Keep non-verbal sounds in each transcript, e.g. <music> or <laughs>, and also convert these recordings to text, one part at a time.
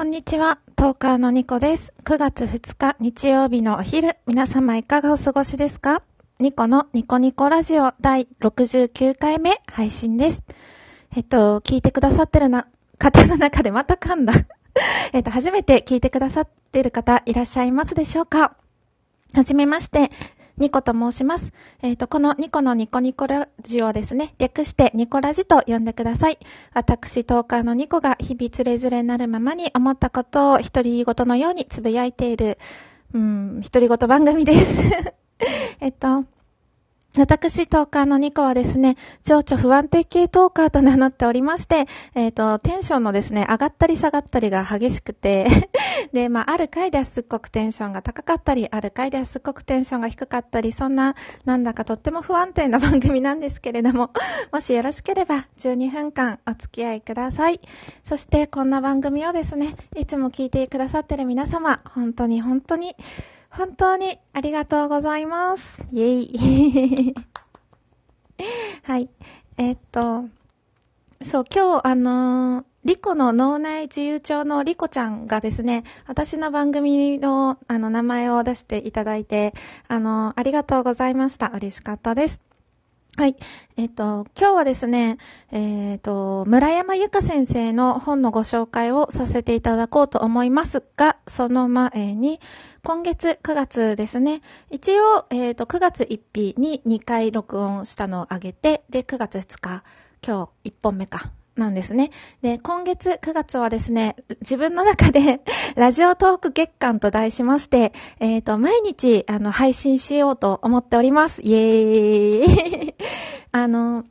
こんにちは、トーカーのニコです。9月2日日曜日のお昼、皆様いかがお過ごしですか？ニコのニコニコラジオ第69回目配信です。えっと、聞いてくださってるな、方の中でまた噛んだ。<laughs> えっと、初めて聞いてくださってる方いらっしゃいますでしょうか？はじめまして、ニコと申します。えっ、と、このニコのニコニコラジオですね、略してニコラジと呼んでください。私、トーカーのニコが日々つれづれなるままに思ったことを独り言のように呟いている、うん、独り言番組です。<laughs> えっと、私、トーカーのニコはですね、情緒不安定系トーカーと名乗っておりまして、えっ、と、テンションのですね、上がったり下がったりが激しくて、<laughs> で、まあ、ある回ではすっごくテンションが高かったり、ある回ではすっごくテンションが低かったり、そんな、なんだかとっても不安定な番組なんですけれども、<laughs> もしよろしければ12分間お付き合いください。そして、こんな番組をですね、いつも聞いてくださってる皆様、本当に本当に、本当にありがとうございます。イェイ。<laughs> はい。えーっと、そう、今日、あのーリコの脳内自由帳のリコちゃんがですね、私の番組の、あの、名前を出していただいて、あのーありがとうございました。嬉しかったです。はい。えっ、と、今日はですね、えっ、と、村山由佳先生の本のご紹介をさせていただこうと思いますが、その前に、今月9月ですね、一応、えっ、と、9月1日に2回録音したのを上げて、で、9月2日、今日1本目か。なんですね。で、今月9月はですね、自分の中で <laughs> ラジオトーク月間と題しまして、えっ、と、毎日、あの、配信しようと思っております。イエーイあの、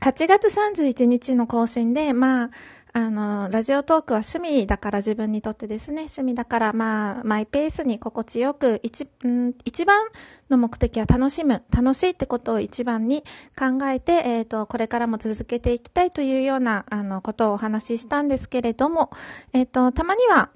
8月31日の更新で、まあ、あの、ラジオトークは趣味だから自分にとってですね、趣味だから、まあ、マイペースに心地よく、一、一番の目的は楽しむ、楽しいってことを一番に考えて、えっ、と、これからも続けていきたいというような、あの、ことをお話ししたんですけれども、えっ、と、たまには、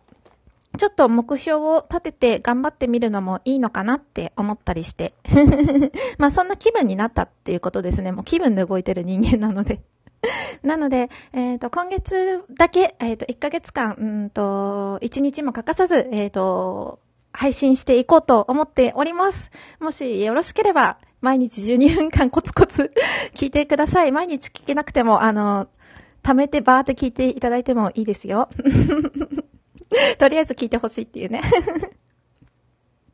ちょっと目標を立てて頑張ってみるのもいいのかなって思ったりして。<laughs> まあそんな気分になったっていうことですね。もう気分で動いてる人間なので。<laughs> なので、えっ、と、今月だけ、えっ、と、1ヶ月間、うんと、1日も欠かさず、えっ、と、配信していこうと思っております。もしよろしければ、毎日12分間コツコツ <laughs> 聞いてください。毎日聞けなくても、あの、貯めてバーって聞いていただいてもいいですよ。<laughs> とりあえず聞いてほしいっていうね。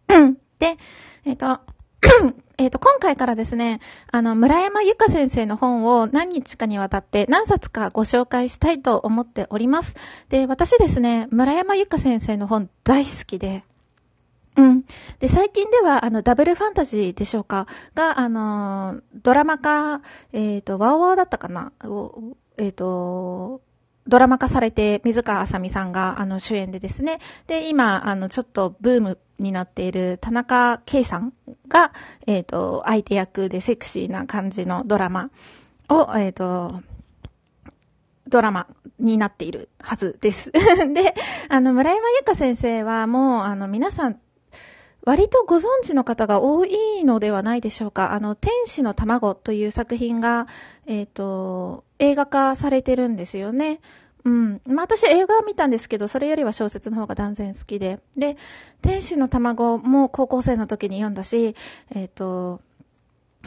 <laughs> で、えっ、と、<coughs> えっと、今回からですね、あの、村山由佳先生の本を何日かにわたって何冊かご紹介したいと思っております。で、私ですね、村山由佳先生の本大好きで、うん。で、最近では、あの、ダブルファンタジーでしょうかが、あのードラマ化、えっ、と、ワオワオだったかなおえっ、と、ドラマ化されて、水川あさみさんが、あの、主演でですね。で、今、あの、ちょっとブームになっている田中圭さんが、えっ、と、相手役でセクシーな感じのドラマを、えっ、と、ドラマになっているはずです。<laughs> で、あの、村山由佳先生はもう、あの、皆さん、割とご存知の方が多いのではないでしょうか。あの、天使の卵という作品が、えっ、と、映画化されてるんですよね。うん。まあ、私映画は見たんですけど、それよりは小説の方が断然好きで。で、天使の卵も高校生の時に読んだし、えっ、と、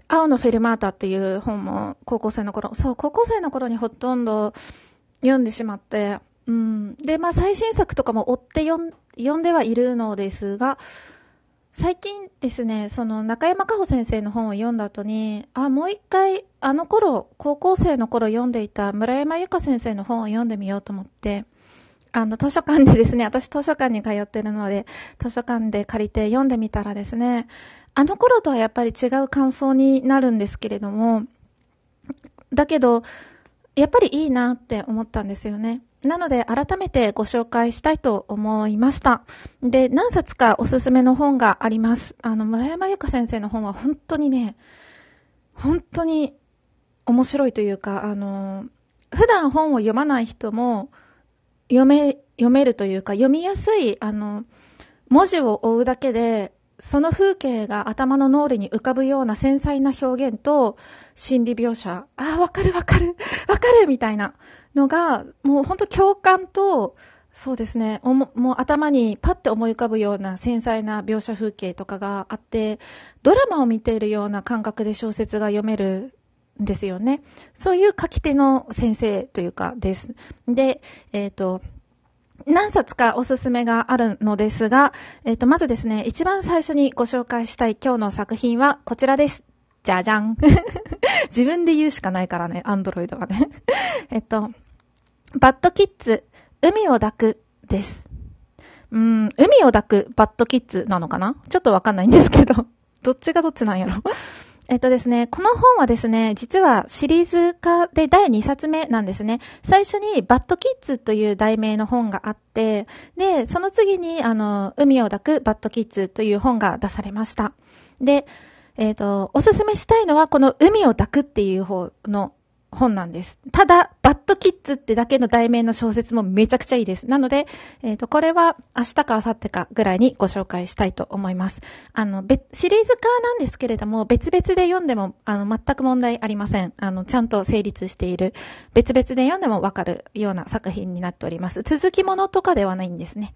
青のフェルマータっていう本も高校生の頃、そう、高校生の頃にほとんど読んでしまって、うん。で、まあ、最新作とかも追って読ん読んではいるのですが、最近ですね、その中山加穂先生の本を読んだ後に、あ、もう一回、あの頃、高校生の頃読んでいた村山由佳先生の本を読んでみようと思って、あの、図書館でですね、私図書館に通ってるので、図書館で借りて読んでみたらですね、あの頃とはやっぱり違う感想になるんですけれども、だけど、やっぱりいいなって思ったんですよね。なので、改めてご紹介したいと思いました。で、何冊かおすすめの本があります。あの、村山由佳先生の本は本当にね、本当に面白いというか、あの、普段本を読まない人も読め、読めるというか、読みやすい、あの、文字を追うだけで、その風景が頭の脳裏に浮かぶような繊細な表現と心理描写、ああ、わかるわかる、わかるみたいなのが、もう本当共感と、そうですね。もう頭にパッて思い浮かぶような繊細な描写風景とかがあって、ドラマを見ているような感覚で小説が読めるんですよね。そういう書き手の先生というかです。で、えっ、ー、と、何冊かおすすめがあるのですが、えっ、ー、と、まずですね、一番最初にご紹介したい今日の作品はこちらです。じゃじゃん。<laughs> 自分で言うしかないからね、アンドロイドはね。<laughs> えっと、バッドキッズ、海を抱くです。うん、海を抱くバッドキッズなのかな？ちょっとわかんないんですけど。<laughs> どっちがどっちなんやろ？えっとですね、この本はですね、実はシリーズ化で第2冊目なんですね。最初にバッドキッズという題名の本があって、で、その次に、あの、海を抱くバッドキッズという本が出されました。で、えっ、と、おすすめしたいのはこの海を抱くっていう方の本なんです。ただ、バッドキッズってだけの題名の小説もめちゃくちゃいいです。なので、えっ、ー、と、これは明日か明後日かぐらいにご紹介したいと思います。あの、別、シリーズ化なんですけれども、別々で読んでも、あの、全く問題ありません。あの、ちゃんと成立している、別々で読んでもわかるような作品になっております。続きものとかではないんですね。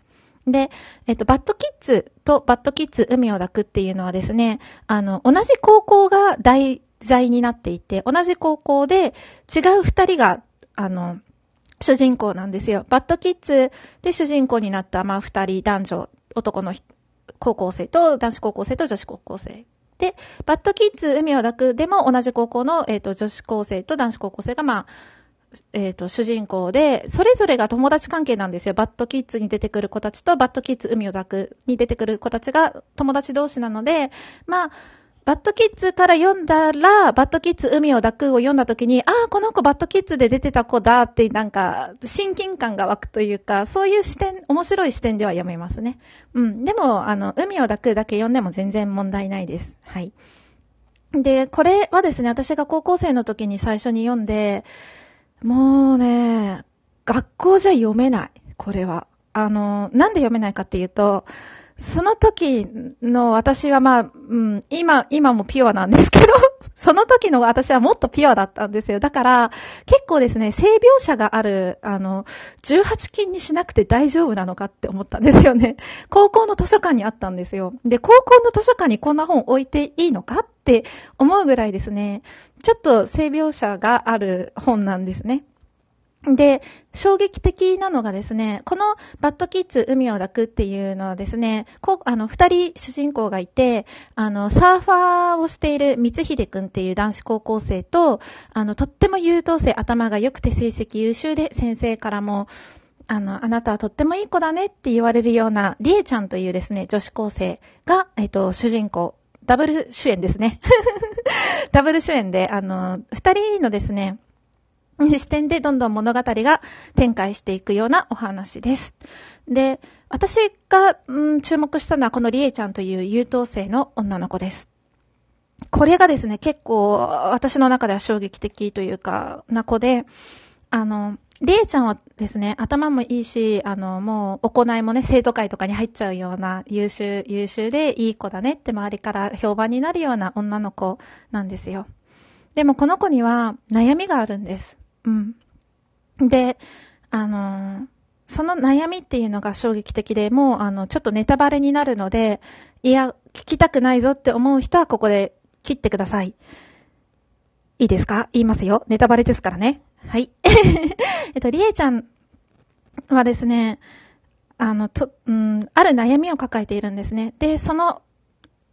で、えっと、バッドキッズとバッドキッズ海を抱くっていうのはですね、あの、同じ高校が大在になっていて、同じ高校で違う二人が、あの、主人公なんですよ。バッドキッズで主人公になった、まあ、二人男女、男の高校生と男子高校生と女子高校生。で、バッドキッズ海を抱くでも同じ高校の、えっ、と、女子高生と男子高校生が、まあ、えっ、ー、と、主人公で、それぞれが友達関係なんですよ。バッドキッズに出てくる子たちと、バッドキッズ海を抱くに出てくる子たちが友達同士なので、まあ、バッドキッズから読んだら、バッドキッズ海を抱くを読んだ時に、ああ、この子バッドキッズで出てた子だってなんか、親近感が湧くというか、そういう視点、面白い視点では読めますね。うん。でも、あの、海を抱くだけ読んでも全然問題ないです。はい。で、これはですね、私が高校生の時に最初に読んで、もうね、学校じゃ読めない。これは。あの、なんで読めないかっていうと、その時の私はまあ、うん、今、今もピュアなんですけど <laughs> その時の私はもっとピュアだったんですよ。だから、結構ですね、性描写がある、あの、18禁にしなくて大丈夫なのかって思ったんですよね。<laughs> 高校の図書館にあったんですよ。で、高校の図書館にこんな本置いていいのかって思うぐらいですね、ちょっと性描写がある本なんですね。で、衝撃的なのがですね、このバッドキッズ海を抱くっていうのはですね、こあの、二人主人公がいて、あの、サーファーをしている光秀くんっていう男子高校生と、あの、とっても優等生、頭が良くて成績優秀で、先生からも、あの、あなたはとってもいい子だねって言われるような、りえちゃんというですね、女子高生が、えっと、主人公、ダブル主演ですね。<laughs> ダブル主演で、あの、二人のですね、<laughs> 視点でどんどん物語が展開していくようなお話です。で、私が、うん、注目したのはこのりえちゃんという優等生の女の子です。これがですね、結構私の中では衝撃的というか、な子で、あの、りえちゃんはですね、頭もいいし、あの、もう、行いもね、生徒会とかに入っちゃうような、優秀、優秀でいい子だねって周りから評判になるような女の子なんですよ。でもこの子には悩みがあるんです。うん。で、あのー、その悩みっていうのが衝撃的で、もう、あの、ちょっとネタバレになるので、いや、聞きたくないぞって思う人はここで切ってください。いいですか？言いますよ。ネタバレですからね。はい。<laughs> えっと、りえちゃんはですね、あの、と、うん、ある悩みを抱えているんですね。で、その、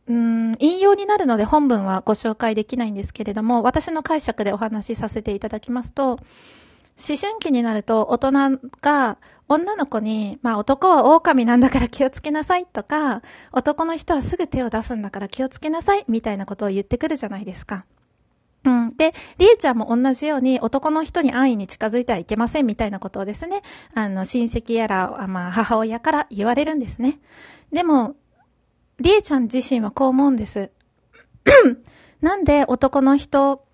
うん、引用になるので本文はご紹介できないんですけれども、私の解釈でお話しさせていただきますと、思春期になると大人が女の子に、まあ男は狼なんだから気をつけなさいとか、男の人はすぐ手を出すんだから気をつけなさいみたいなことを言ってくるじゃないですか。うん。で、りえちゃんも同じように男の人に安易に近づいてはいけませんみたいなことをですね、あの、親戚やら、まあ母親から言われるんですね。でも、りえちゃん自身はこう思うんです。<clears throat> なんで男の人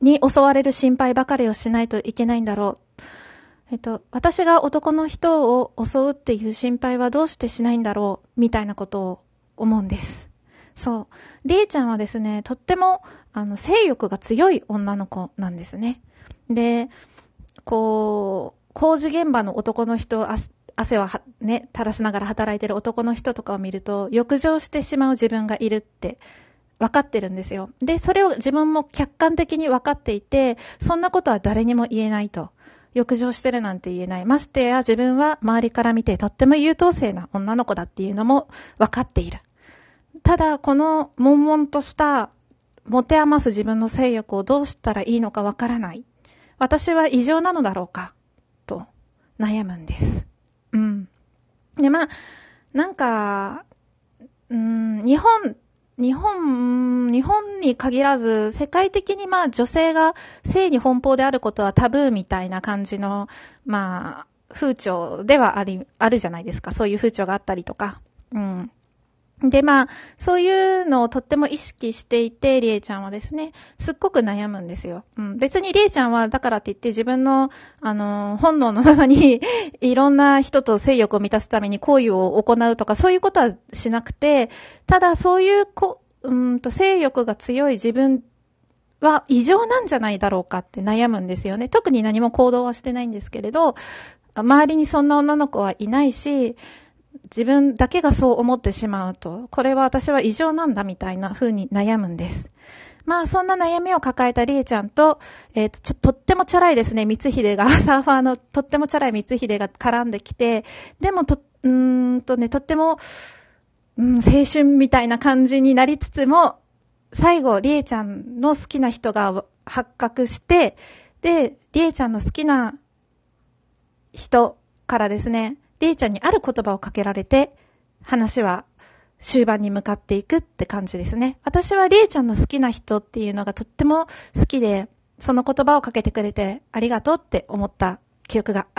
に襲われる心配ばかりをしないといけないんだろう。えっと、私が男の人を襲うっていう心配はどうしてしないんだろうみたいなことを思うんです。そう。りえちゃんはですね、とっても、あの、性欲が強い女の子なんですね。で、こう、工事現場の男の人、汗をね、垂らしながら働いてる男の人とかを見ると、浴場してしまう自分がいるって分かってるんですよ。で、それを自分も客観的に分かっていて、そんなことは誰にも言えないと。浴場してるなんて言えない。ましてや自分は周りから見てとっても優等生な女の子だっていうのも分かっている。ただ、この悶々とした持て余す自分の性欲をどうしたらいいのか分からない。私は異常なのだろうかと悩むんです。で、まあ、なんか、うん、日本日本、日本に限らず、世界的にまあ女性が性に奔放であることはタブーみたいな感じの、まあ、風潮ではあり、あるじゃないですか。そういう風潮があったりとか。うん。で、まあ、そういうのをとっても意識していて、りえちゃんはですね、すっごく悩むんですよ。うん。別にりえちゃんは、だからって言って自分の、あの、本能のままに <laughs> いろんな人と性欲を満たすために行為を行うとか、そういうことはしなくて、ただそういうこ、うんと、性欲が強い自分は異常なんじゃないだろうかって悩むんですよね。特に何も行動はしてないんですけれど、周りにそんな女の子はいないし、自分だけがそう思ってしまうと、これは私は異常なんだみたいな風に悩むんです。まあ、そんな悩みを抱えたりえちゃんと、えっ、ー、と、とってもチャラいですね、光秀が、<laughs> サーファーのとってもチャラい光秀が絡んできて、でもと、うんとね、とっても、うん、青春みたいな感じになりつつも、最後、りえちゃんの好きな人が発覚して、で、りえちゃんの好きな人からですね、りえちゃんにある言葉をかけられて、話は終盤に向かっていくって感じですね。私はりえちゃんの好きな人っていうのがとっても好きで、その言葉をかけてくれてありがとうって思った記憶があります。